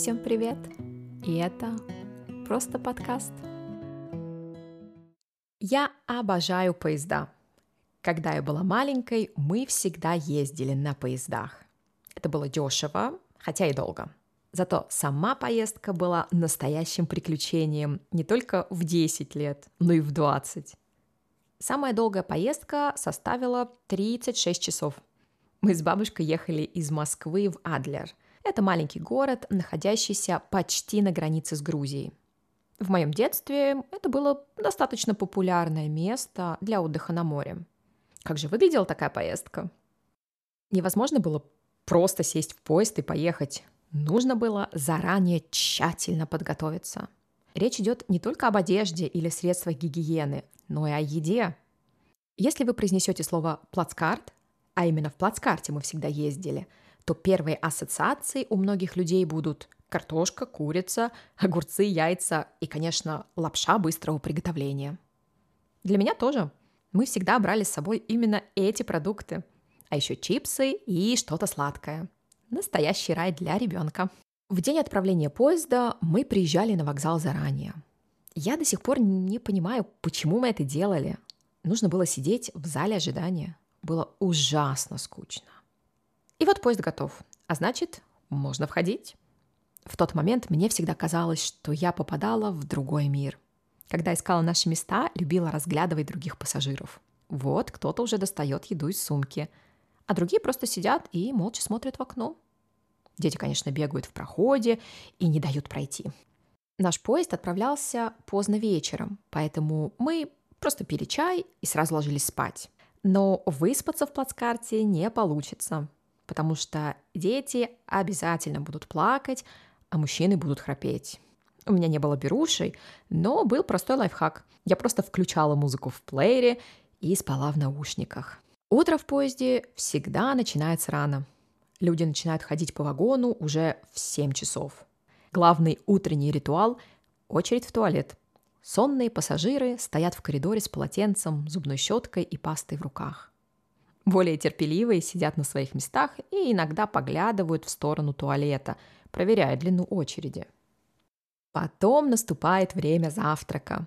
Всем привет! И это просто подкаст. Я обожаю поезда. Когда я была маленькой, мы всегда ездили на поездах. Это было дешево, хотя и долго. Зато сама поездка была настоящим приключением не только в 10 лет, но и в 20. Самая долгая поездка составила 36 часов. Мы с бабушкой ехали из Москвы в Адлер. Это маленький город, находящийся почти на границе с Грузией. В моем детстве это было достаточно популярное место для отдыха на море. Как же выглядела такая поездка? Невозможно было просто сесть в поезд и поехать. Нужно было заранее тщательно подготовиться. Речь идет не только об одежде или средствах гигиены, но и о еде. Если вы произнесете слово «плацкарт», а именно в плацкарте мы всегда ездили, то первые ассоциации у многих людей будут картошка, курица, огурцы, яйца и, конечно, лапша быстрого приготовления. Для меня тоже. Мы всегда брали с собой именно эти продукты, а еще чипсы и что-то сладкое. Настоящий рай для ребенка. В день отправления поезда мы приезжали на вокзал заранее. Я до сих пор не понимаю, почему мы это делали. Нужно было сидеть в зале ожидания. Было ужасно скучно. И вот поезд готов, а значит, можно входить. В тот момент мне всегда казалось, что я попадала в другой мир. Когда искала наши места, любила разглядывать других пассажиров. Вот кто-то уже достает еду из сумки, а другие просто сидят и молча смотрят в окно. Дети, конечно, бегают в проходе и не дают пройти. Наш поезд отправлялся поздно вечером, поэтому мы просто пили чай и сразу ложились спать. Но выспаться в плацкарте не получится, потому что дети обязательно будут плакать, а мужчины будут храпеть. У меня не было берушей, но был простой лайфхак. Я просто включала музыку в плеере и спала в наушниках. Утро в поезде всегда начинается рано. Люди начинают ходить по вагону уже в 7 часов. Главный утренний ритуал – очередь в туалет. Сонные пассажиры стоят в коридоре с полотенцем, зубной щеткой и пастой в руках. Более терпеливые сидят на своих местах и иногда поглядывают в сторону туалета, проверяя длину очереди. Потом наступает время завтрака.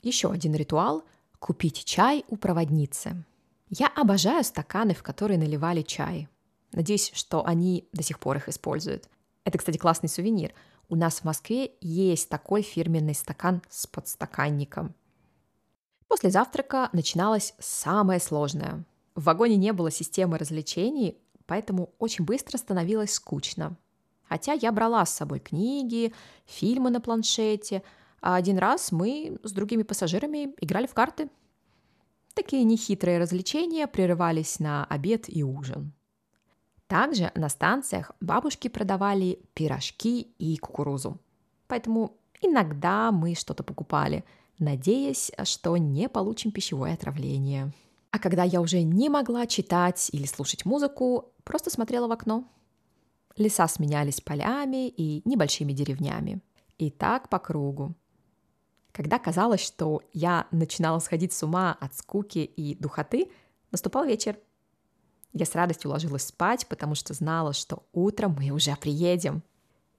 Еще один ритуал – купить чай у проводницы. Я обожаю стаканы, в которые наливали чай. Надеюсь, что они до сих пор их используют. Это, кстати, классный сувенир. У нас в Москве есть такой фирменный стакан с подстаканником. После завтрака начиналось самое сложное. В вагоне не было системы развлечений, поэтому очень быстро становилось скучно. Хотя я брала с собой книги, фильмы на планшете, а один раз мы с другими пассажирами играли в карты. Такие нехитрые развлечения прерывались на обед и ужин. Также на станциях бабушки продавали пирожки и кукурузу. Поэтому иногда мы что-то покупали, надеясь, что не получим пищевое отравление. А когда я уже не могла читать или слушать музыку, просто смотрела в окно. Леса сменялись полями и небольшими деревнями. И так по кругу. Когда казалось, что я начинала сходить с ума от скуки и духоты, наступал вечер – я с радостью ложилась спать, потому что знала, что утром мы уже приедем.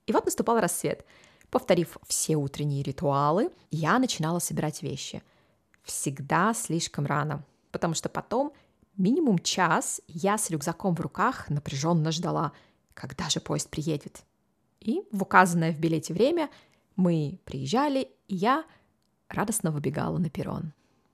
И вот наступал рассвет. Повторив все утренние ритуалы, я начинала собирать вещи. Всегда слишком рано, потому что потом минимум час я с рюкзаком в руках напряженно ждала, когда же поезд приедет. И в указанное в билете время мы приезжали, и я радостно выбегала на перрон.